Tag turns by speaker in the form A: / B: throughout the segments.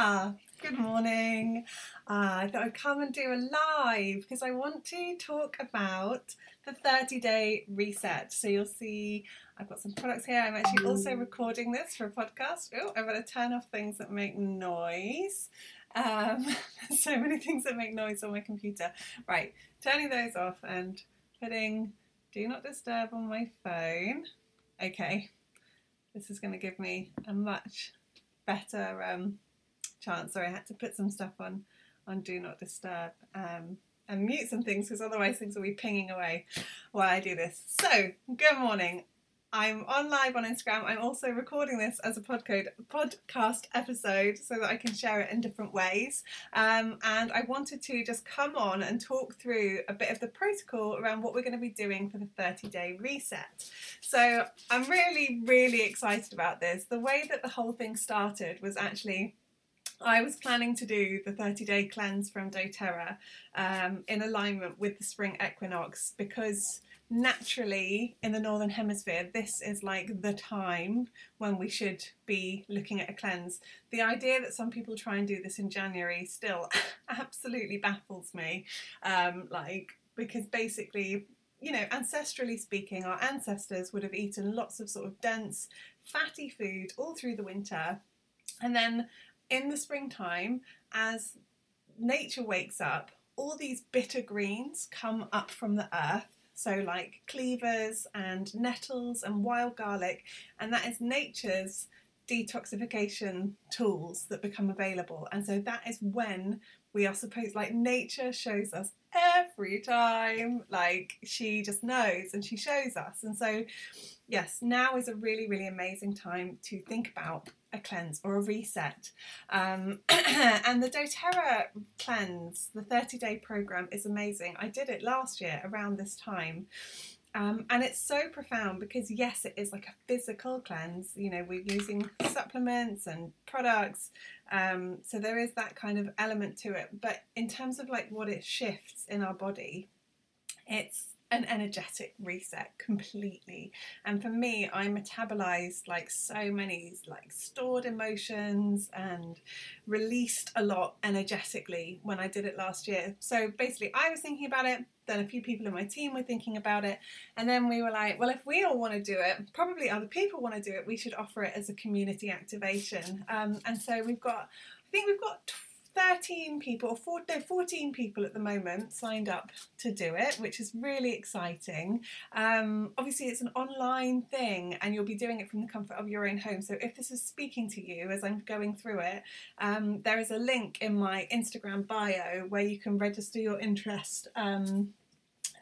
A: Good morning. Uh, I thought I'd come and do a live because I want to talk about the 30 day reset. So you'll see I've got some products here. I'm actually also recording this for a podcast. Oh, I've got to turn off things that make noise. Um, so many things that make noise on my computer. Right, turning those off and putting do not disturb on my phone. Okay, this is going to give me a much better um, chance. Sorry, I had to put some stuff on on do not disturb um, and mute some things because otherwise things will be pinging away while I do this. So, good morning. I'm on live on Instagram. I'm also recording this as a podcast podcast episode so that I can share it in different ways. Um, and I wanted to just come on and talk through a bit of the protocol around what we're going to be doing for the 30 day reset. So I'm really, really excited about this. The way that the whole thing started was actually. I was planning to do the 30 day cleanse from doTERRA um, in alignment with the spring equinox because naturally in the northern hemisphere this is like the time when we should be looking at a cleanse. The idea that some people try and do this in january still absolutely baffles me um, like because basically you know ancestrally speaking our ancestors would have eaten lots of sort of dense fatty food all through the winter and then in the springtime as nature wakes up all these bitter greens come up from the earth so, like cleavers and nettles and wild garlic, and that is nature's detoxification tools that become available. And so, that is when we are supposed, like, nature shows us every time, like, she just knows and she shows us. And so, yes, now is a really, really amazing time to think about a cleanse or a reset. Um, and the doTERRA cleanse, the 30 day program, is amazing. I did it last year around this time. Um, and it's so profound because yes, it is like a physical cleanse. You know, we're using supplements and products, um, so there is that kind of element to it. But in terms of like what it shifts in our body, it's an energetic reset completely. And for me, I metabolized like so many like stored emotions and released a lot energetically when I did it last year. So basically, I was thinking about it. Then a few people in my team were thinking about it, and then we were like, well, if we all want to do it, probably other people want to do it. We should offer it as a community activation. Um, and so we've got, I think we've got 13 people, four, no, 14 people at the moment signed up to do it, which is really exciting. Um, obviously, it's an online thing and you'll be doing it from the comfort of your own home. So, if this is speaking to you as I'm going through it, um, there is a link in my Instagram bio where you can register your interest. Um,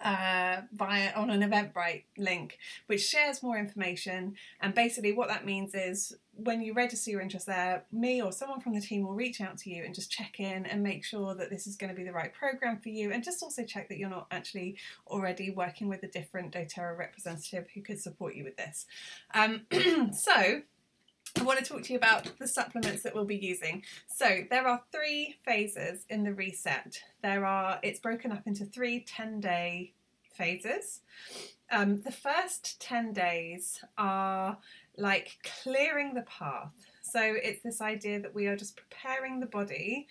A: uh, via on an Eventbrite link, which shares more information. And basically, what that means is when you register your interest there, me or someone from the team will reach out to you and just check in and make sure that this is going to be the right program for you, and just also check that you're not actually already working with a different DoTerra representative who could support you with this. Um, so. I want to talk to you about the supplements that we'll be using. So there are three phases in the reset. There are it's broken up into three 10 day phases. Um, the first 10 days are like clearing the path. So it's this idea that we are just preparing the body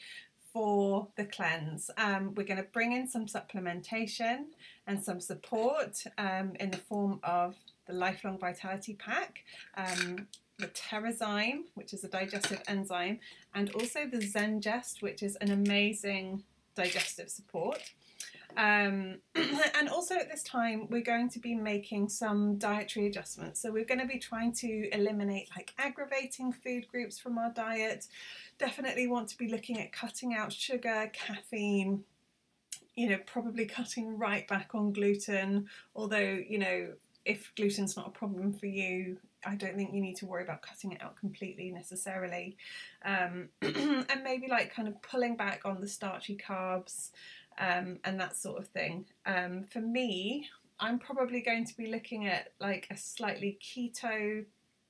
A: for the cleanse. Um, we're going to bring in some supplementation and some support um, in the form of the Lifelong Vitality Pack. Um, the Terrazyme, which is a digestive enzyme, and also the Zengest, which is an amazing digestive support. Um, and also at this time, we're going to be making some dietary adjustments. So we're going to be trying to eliminate like aggravating food groups from our diet. Definitely want to be looking at cutting out sugar, caffeine, you know, probably cutting right back on gluten. Although, you know, if gluten's not a problem for you, I don't think you need to worry about cutting it out completely necessarily. Um, and maybe like kind of pulling back on the starchy carbs um, and that sort of thing. Um, for me, I'm probably going to be looking at like a slightly keto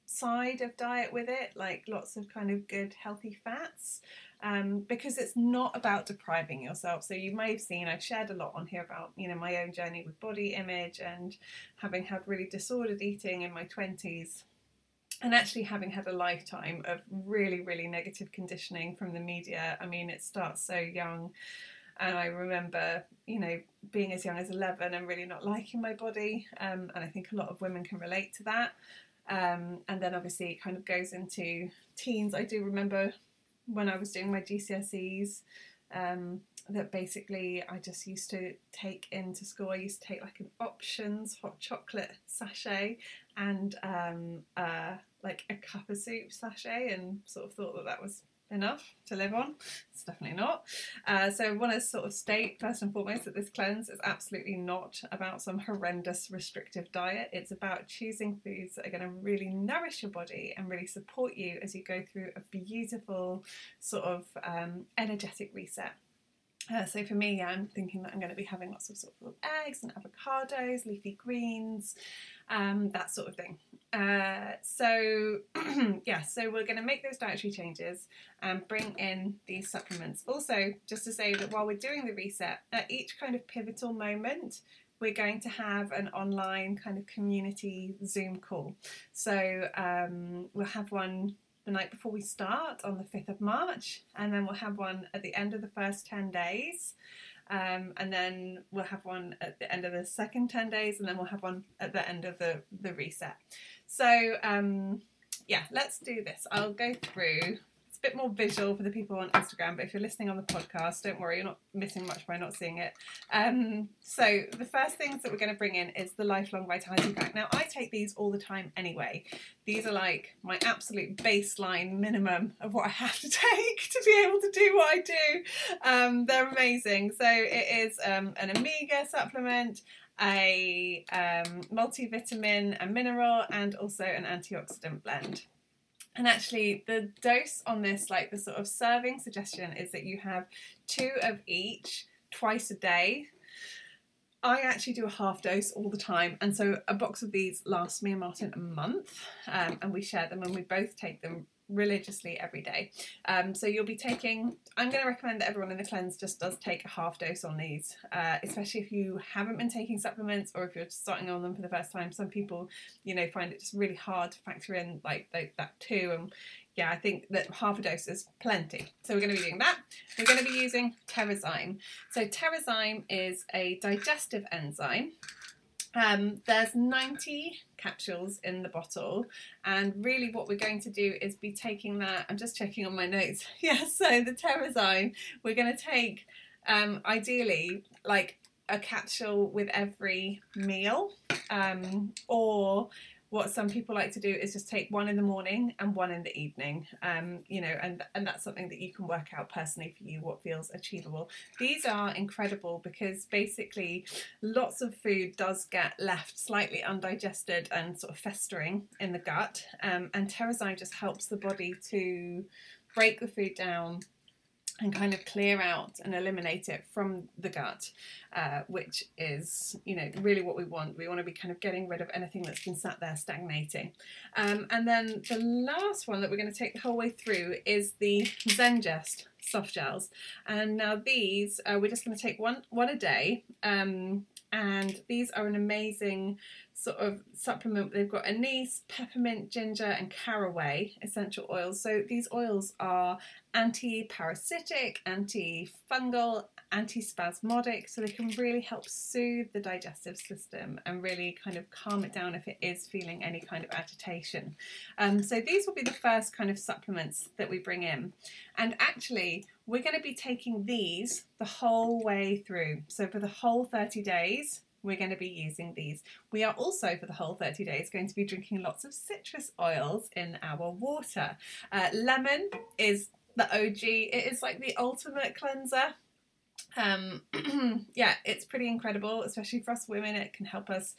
A: side of diet with it, like lots of kind of good healthy fats. Um, because it's not about depriving yourself. So you may have seen I've shared a lot on here about you know my own journey with body image and having had really disordered eating in my twenties and actually having had a lifetime of really really negative conditioning from the media i mean it starts so young and i remember you know being as young as 11 and really not liking my body um, and i think a lot of women can relate to that um, and then obviously it kind of goes into teens i do remember when i was doing my gcse's um, that basically I just used to take into school. I used to take like an options hot chocolate sachet and um, uh, like a cup of soup sachet, and sort of thought that that was enough to live on. It's definitely not. Uh, so I want to sort of state first and foremost that this cleanse is absolutely not about some horrendous restrictive diet. It's about choosing foods that are going to really nourish your body and really support you as you go through a beautiful sort of um, energetic reset. Uh, so for me, I'm thinking that I'm going to be having lots of sort of eggs and avocados, leafy greens, um, that sort of thing. Uh, so yeah, so we're going to make those dietary changes and bring in these supplements. Also, just to say that while we're doing the reset, at each kind of pivotal moment, we're going to have an online kind of community Zoom call. So um, we'll have one the night before we start on the 5th of March, and then we'll have one at the end of the first 10 days. Um, and then we'll have one at the end of the second 10 days, and then we'll have one at the end of the, the reset. So, um, yeah, let's do this. I'll go through it's a bit more visual for the people on Instagram, but if you're listening on the podcast, don't worry, you're not missing much by not seeing it. Um, so the first things that we're going to bring in is the Lifelong Vitality Pack. Now, I take these all the time anyway. These are like my absolute baseline minimum of what I have to take to be able to do what I do. Um, they're amazing. So it is um, an omega supplement a um, multivitamin and mineral, and also an antioxidant blend. And actually, the dose on this, like the sort of serving suggestion, is that you have two of each twice a day. I actually do a half dose all the time, and so a box of these lasts me and Martin a month, um, and we share them and we both take them religiously every day. Um, so you'll be taking, I'm going to recommend that everyone in the cleanse just does take a half dose on these, uh, especially if you haven't been taking supplements or if you're starting on them for the first time. Some people, you know, find it just really hard to factor in like that too. And yeah, I think that half a dose is plenty. So we're going to be doing that. We're going to be using Terrazyme. So Terrazyme is a digestive enzyme um, there's 90 capsules in the bottle, and really what we're going to do is be taking that. I'm just checking on my notes. yeah, so the Terrazyme, we're going to take um, ideally like a capsule with every meal, um, or what some people like to do is just take one in the morning and one in the evening um, you know and and that's something that you can work out personally for you what feels achievable. These are incredible because basically lots of food does get left slightly undigested and sort of festering in the gut um, and Terrazyme just helps the body to break the food down and kind of clear out and eliminate it from the gut, uh, which is, you know, really what we want. We want to be kind of getting rid of anything that's been sat there stagnating. Um, and then the last one that we're going to take the whole way through is the Zengest soft gels. And now these, uh, we're just going to take one one a day. Um, and these are an amazing sort of supplement. They've got anise, peppermint, ginger, and caraway essential oils. So these oils are anti-parasitic, anti-fungal, anti-spasmodic, so they can really help soothe the digestive system and really kind of calm it down if it is feeling any kind of agitation. Um, so these will be the first kind of supplements that we bring in. And actually, we're going to be taking these the whole way through. So for the whole 30 days, we're going to be using these. We are also, for the whole 30 days, going to be drinking lots of citrus oils in our water. Uh, lemon is the OG, it is like the ultimate cleanser. Um, yeah, it's pretty incredible, especially for us women. It can help us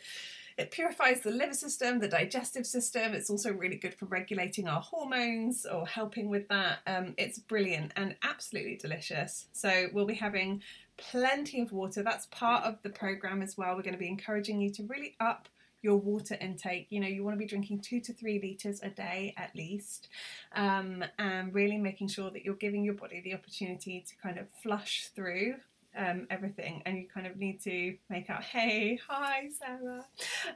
A: it purifies the liver system, the digestive system. It's also really good for regulating our hormones or helping with that. Um, it's brilliant and absolutely delicious. So we'll be having plenty of water. That's part of the program as well. We're going to be encouraging you to really up your water intake. You know, you want to be drinking two to three litres a day at least, um, and really making sure that you're giving your body the opportunity to kind of flush through um, everything, and you kind of need to make out, hey, hi, Sarah.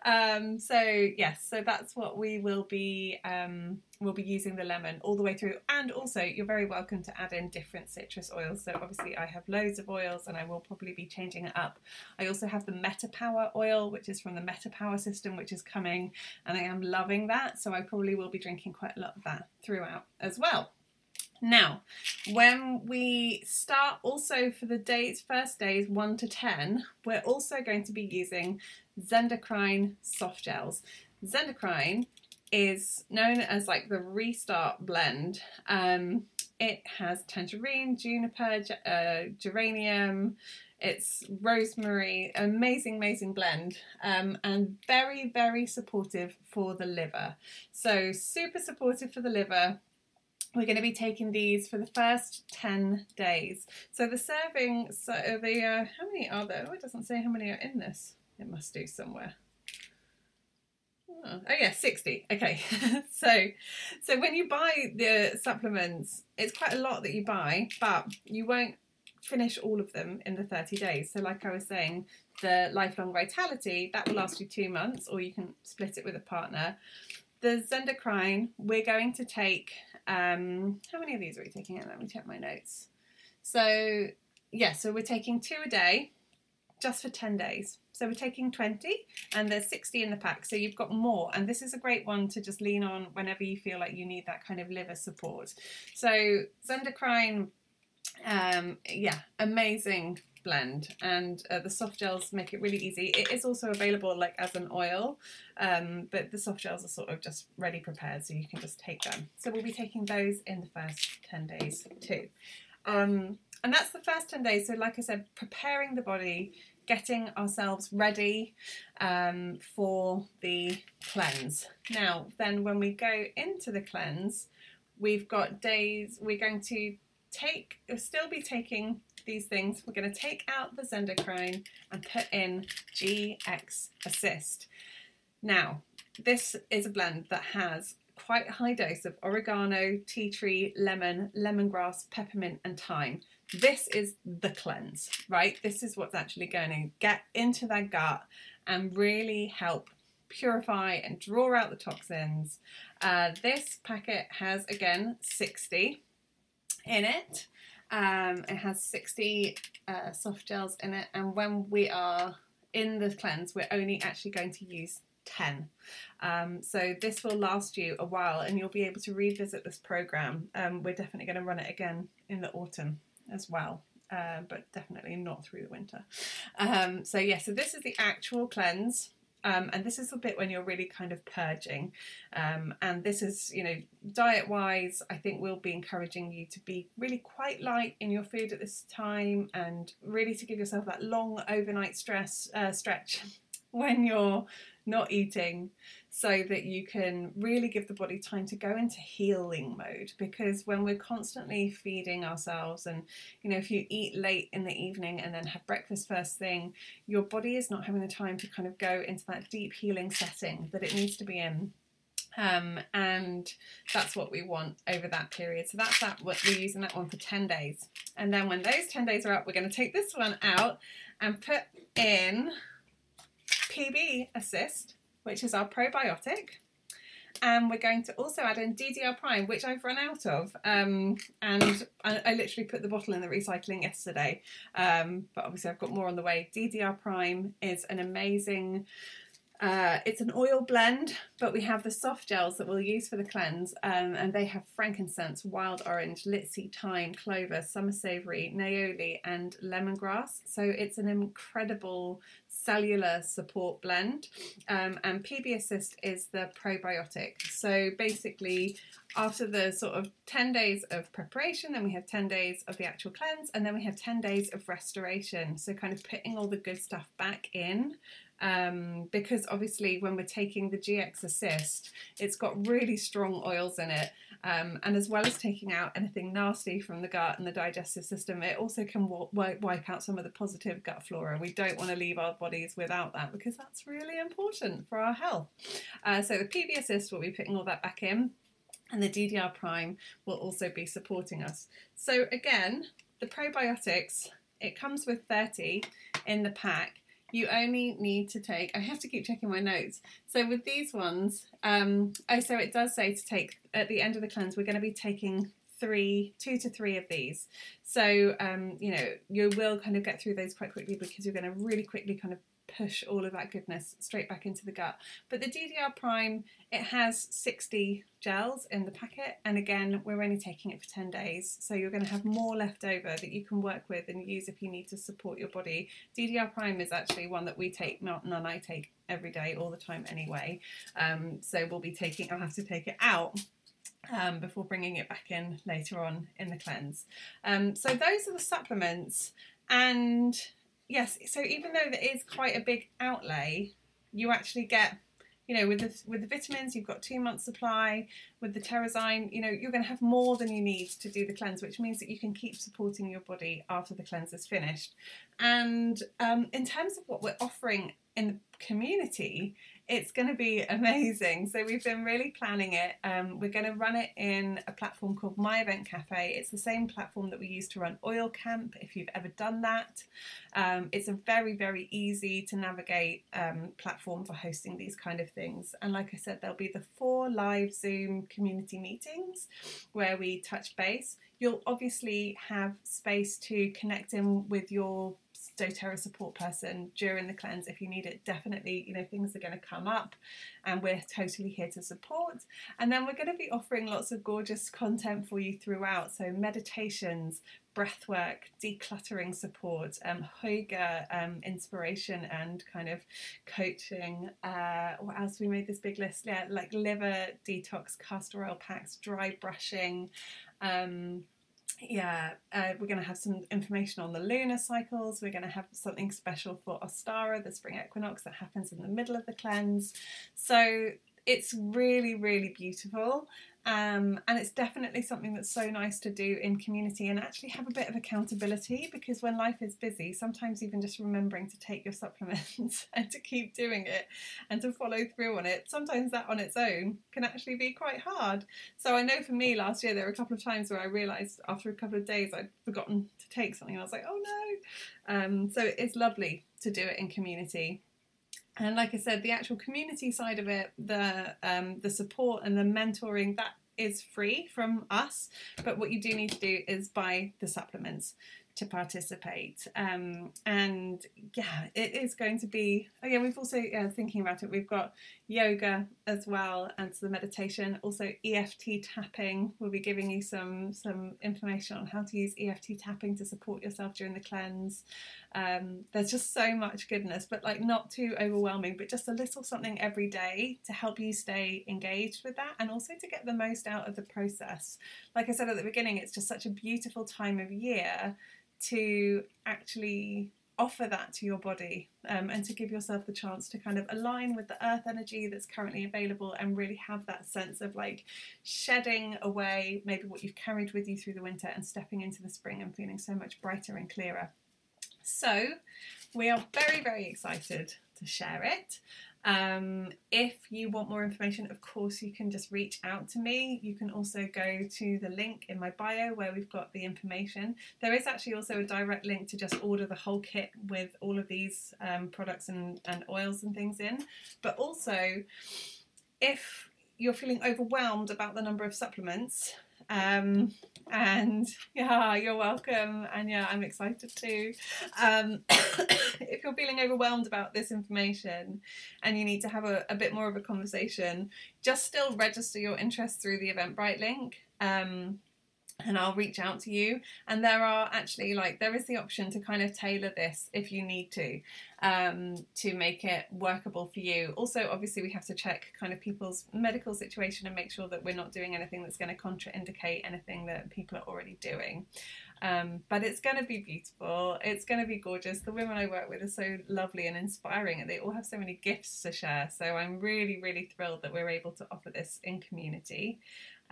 A: Um, so yes, so that's what we will be um, we'll be using the lemon all the way through, and also you're very welcome to add in different citrus oils. So obviously I have loads of oils, and I will probably be changing it up. I also have the Meta Power oil, which is from the Meta Power system, which is coming, and I am loving that. So I probably will be drinking quite a lot of that throughout as well. Now, when we start also for the days, first days 1 to 10, we're also going to be using Zendocrine soft gels. Zendocrine is known as like the restart blend. Um, it has tangerine, juniper, uh, geranium, it's rosemary, amazing, amazing blend, um, and very, very supportive for the liver. So, super supportive for the liver, we're going to be taking these for the first 10 days. So the serving, so the, uh, how many are there? Oh, it doesn't say how many are in this. It must do somewhere. Oh, oh yeah, 60. Okay. so so when you buy the supplements, it's quite a lot that you buy, but you won't finish all of them in the 30 days. So like I was saying, the lifelong vitality, that will last you 2 months or you can split it with a partner. The Zendocrine, we're going to take um, how many of these are we taking? Let me check my notes. So, yeah, so we're taking two a day just for 10 days. So we're taking 20 and there's 60 in the pack. So you've got more. And this is a great one to just lean on whenever you feel like you need that kind of liver support. So Zendocrine, um, yeah, amazing blend and uh, the soft gels make it really easy. It is also available like as an oil um, but the soft gels are sort of just ready prepared so you can just take them. So we'll be taking those in the first 10 days too. Um, and that's the first 10 days. So like i said preparing the body getting ourselves ready um, for the cleanse. Now then when we go into the cleanse we've got days we're going to take still be taking these things, we're going to take out the Zendocrine and put in GX Assist. Now, this is a blend that has quite a high dose of oregano, tea tree, lemon, lemongrass, peppermint, and thyme. This is the cleanse, right? This is what's actually going to get into that gut and really help purify and draw out the toxins. Uh, this packet has again 60 in it. Um, it has 60 uh, soft gels in it, and when we are in the cleanse, we're only actually going to use 10. Um, so this will last you a while, and you'll be able to revisit this program. Um, we're definitely going to run it again in the autumn as well. Uh, but definitely not through the winter. Um, so yeah, so this is the actual cleanse. Um, and this is the bit when you're really kind of purging. Um, and this is, you know, diet wise, I think we'll be encouraging you to be really quite light in your food at this time and really to give yourself that long overnight stress uh, stretch when you're not eating so that you can really give the body time to go into healing mode because when we're constantly feeding ourselves and you know if you eat late in the evening and then have breakfast first thing your body is not having the time to kind of go into that deep healing setting that it needs to be in um, and that's what we want over that period. So that's that. What We're using that one for 10 days. And then when those 10 days are up, we're going to take this one out and put in PB Assist, which is our probiotic. And we're going to also add in DDR Prime, which I've run out of. Um, and I, I, literally put the bottle in the recycling yesterday. Um, but obviously, I've got more on the way. DDR Prime is an amazing uh, it's an oil blend, but we have the soft gels that we'll use for the cleanse, um, and they have frankincense, wild orange, litsea, thyme, clover, summer savory, niaouli, and lemongrass. So it's an incredible cellular support blend. Um, and PB Assist is the probiotic. So basically, after the sort of 10 days of preparation, then we have 10 days of the actual cleanse, and then we have 10 days of restoration. So, kind of putting all the good stuff back in um, because obviously when we're taking the GX Assist, it's got really strong oils in it. Um, and as well as taking out anything nasty from the gut and the digestive system, it also can w- wipe out some of the positive gut flora. We don't want to leave our bodies without that because that's really important for our health. Uh, so the PB Assist will be putting all that back in, and the DDR Prime will also be supporting us. So again, the probiotics it comes with 30 in the pack. You only need to take, I have to keep checking my notes. So with these ones, um, oh, so it does say to take, at the end of the cleanse, we're going to be taking three, two to three of these. So, um, you know, you will kind of get through those quite quickly because you're going to really quickly kind of push all of that goodness straight back into the gut. But the DDR Prime, it has 60 gels in the packet, and again, we're only taking it for 10 days, so you're going to have more left over that you can work with and use if you need to support your body. DDR Prime is actually one that we take, not none I take every day, all the time anyway. Um, so we'll be taking, I'll have to take it out um, before bringing it back in later on in the cleanse. Um, so those are the supplements, and yes, so even though there is quite a big outlay, you actually get, you know, with the with the vitamins, you've got two months supply. With the Terrazyme, you know, you're going to have more than you need to do the cleanse, which means that you can keep supporting your body after the cleanse is finished. And um, in terms of what we're offering in the community, it's going to be amazing. So we've been really planning it. Um, we're going to run it in a platform called My Event Cafe. It's the same platform that we use to run Oil Camp. If you've ever done that, um, it's a very very easy to navigate um, platform for hosting these kind of things. And like I said, there'll be the four live Zoom community meetings where we touch base. You'll obviously have space to connect in with your doTERRA support person during the cleanse if you need it. Definitely, you know, things are going to come up and we're totally here to support. And then we're going to be offering lots of gorgeous content for you throughout. So, meditations, breathwork, decluttering support, um, yoga, um, inspiration, and kind of coaching. Uh, what else? We made this big list. Yeah, like liver detox, castor oil packs, dry brushing. Um, yeah, uh, we're going to have some information on the lunar cycles. We're going to have something special for Ostara, the spring equinox that happens in the middle of the cleanse. So it's really, really beautiful. Um, and it's definitely something that's so nice to do in community and actually have a bit of accountability because when life is busy, sometimes even just remembering to take your supplements and to keep doing it and to follow through on it, sometimes that on its own can actually be quite hard. So I know for me last year, there were a couple of times where I realised after a couple of days I'd forgotten to take something and I was like, oh no. Um, so it's lovely to do it in community and like I said, the actual community side of it, the um, the support and the mentoring, that is free from us. But what you do need to do is buy the supplements to participate. Um, and yeah, it is going to be. Oh yeah, we've also uh, thinking about it. We've got yoga as well, and the meditation. Also EFT tapping. We'll be giving you some some information on how to use EFT tapping to support yourself during the cleanse. Um, there's just so much goodness, but like not too overwhelming, but just a little something every day to help you stay engaged with that and also to get the most out of the process. Like I said at the beginning, it's just such a beautiful time of year to actually offer that to your body um, and to give yourself the chance to kind of align with the earth energy that's currently available and really have that sense of like shedding away maybe what you've carried with you through the winter and stepping into the spring and feeling so much brighter and clearer. So, we are very, very excited to share it. Um, if you want more information, of course, you can just reach out to me. You can also go to the link in my bio where we've got the information. There is actually also a direct link to just order the whole kit with all of these um, products and, and oils and things in. But also, if you're feeling overwhelmed about the number of supplements, um, and yeah, you're welcome. And yeah, I'm excited too. Um, if you're feeling overwhelmed about this information and you need to have a, a, bit more of a conversation, just still register your interest through the Eventbrite link. Um, and I'll reach out to you. And there are actually like there is the option to kind of tailor this if you need to um, to make it workable for you. Also, obviously, we have to check kind of people's medical situation and make sure that we're not doing anything that's going to contraindicate anything that people are already doing. Um, but it's going to be beautiful. It's going to be gorgeous. The women I work with are so lovely and inspiring, and they all have so many gifts to share. So I'm really, really thrilled that we're able to offer this in community.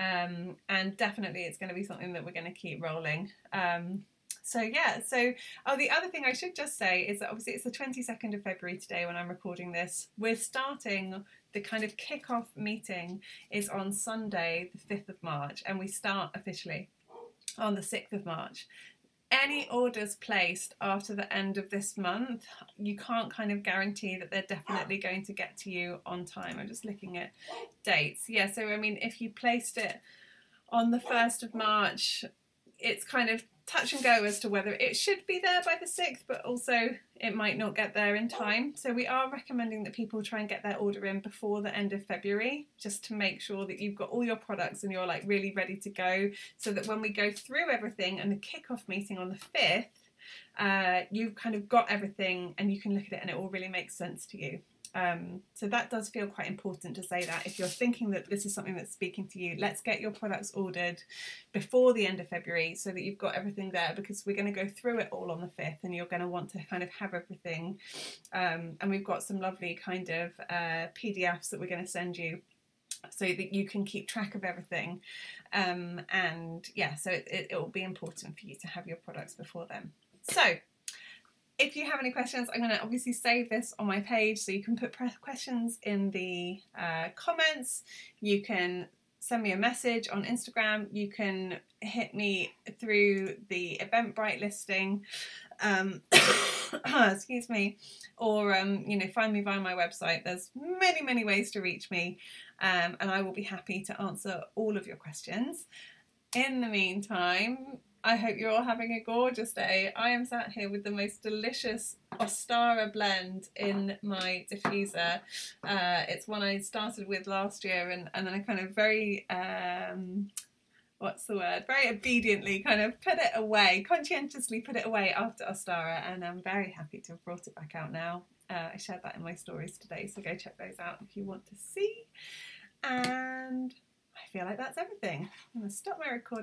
A: Um, and definitely it's going to be something that we're going to keep rolling. Um, so yeah, so oh the other thing I should just say is that obviously it's the 22nd of February today when I'm recording this. We're starting the kind of kick-off meeting is on Sunday, the 5th of March, and we start officially on the 6th of March. Any orders placed after the end of this month, you can't kind of guarantee that they're definitely going to get to you on time. I'm just looking at dates. Yeah, so I mean, if you placed it on the 1st of March, it's kind of touch and go as to whether it should be there by the 6th, but also it might not get there in time. So we are recommending that people try and get their order in before the end of February, just to make sure that you've got all your products and you're like really ready to go, so that when we go through everything and the kickoff meeting on the 5th, uh, you've kind of got everything and you can look at it and it all really makes sense to you. Um, so that does feel quite important to say that if you're thinking that this is something that's speaking to you, let's get your products ordered before the end of February so that you've got everything there because we're going to go through it all on the 5th and you're going to want to kind of have everything. Um, and we've got some lovely kind of uh, PDFs that we're going to send you so that you can keep track of everything. Um, and yeah, so it, it, it will be important for you to have your products before then. So if you have any questions, I'm going to obviously save this on my page so you can put questions in the uh, comments. You can send me a message on Instagram. You can hit me through the Eventbrite listing. Um, excuse me, or um, you know, find me via my website. There's many, many ways to reach me, um, and I will be happy to answer all of your questions. In the meantime, I hope you're all having a gorgeous day. I am sat here with the most delicious Ostara blend in my diffuser. Uh, it's one I started with last year and, and then I kind of very, um, what's the word, very obediently kind of put it away, conscientiously put it away after Ostara and I'm very happy to have brought it back out now. Uh, I shared that in my stories today, so go check those out if you want to see. And I feel like that's everything. I'm going to stop my recording.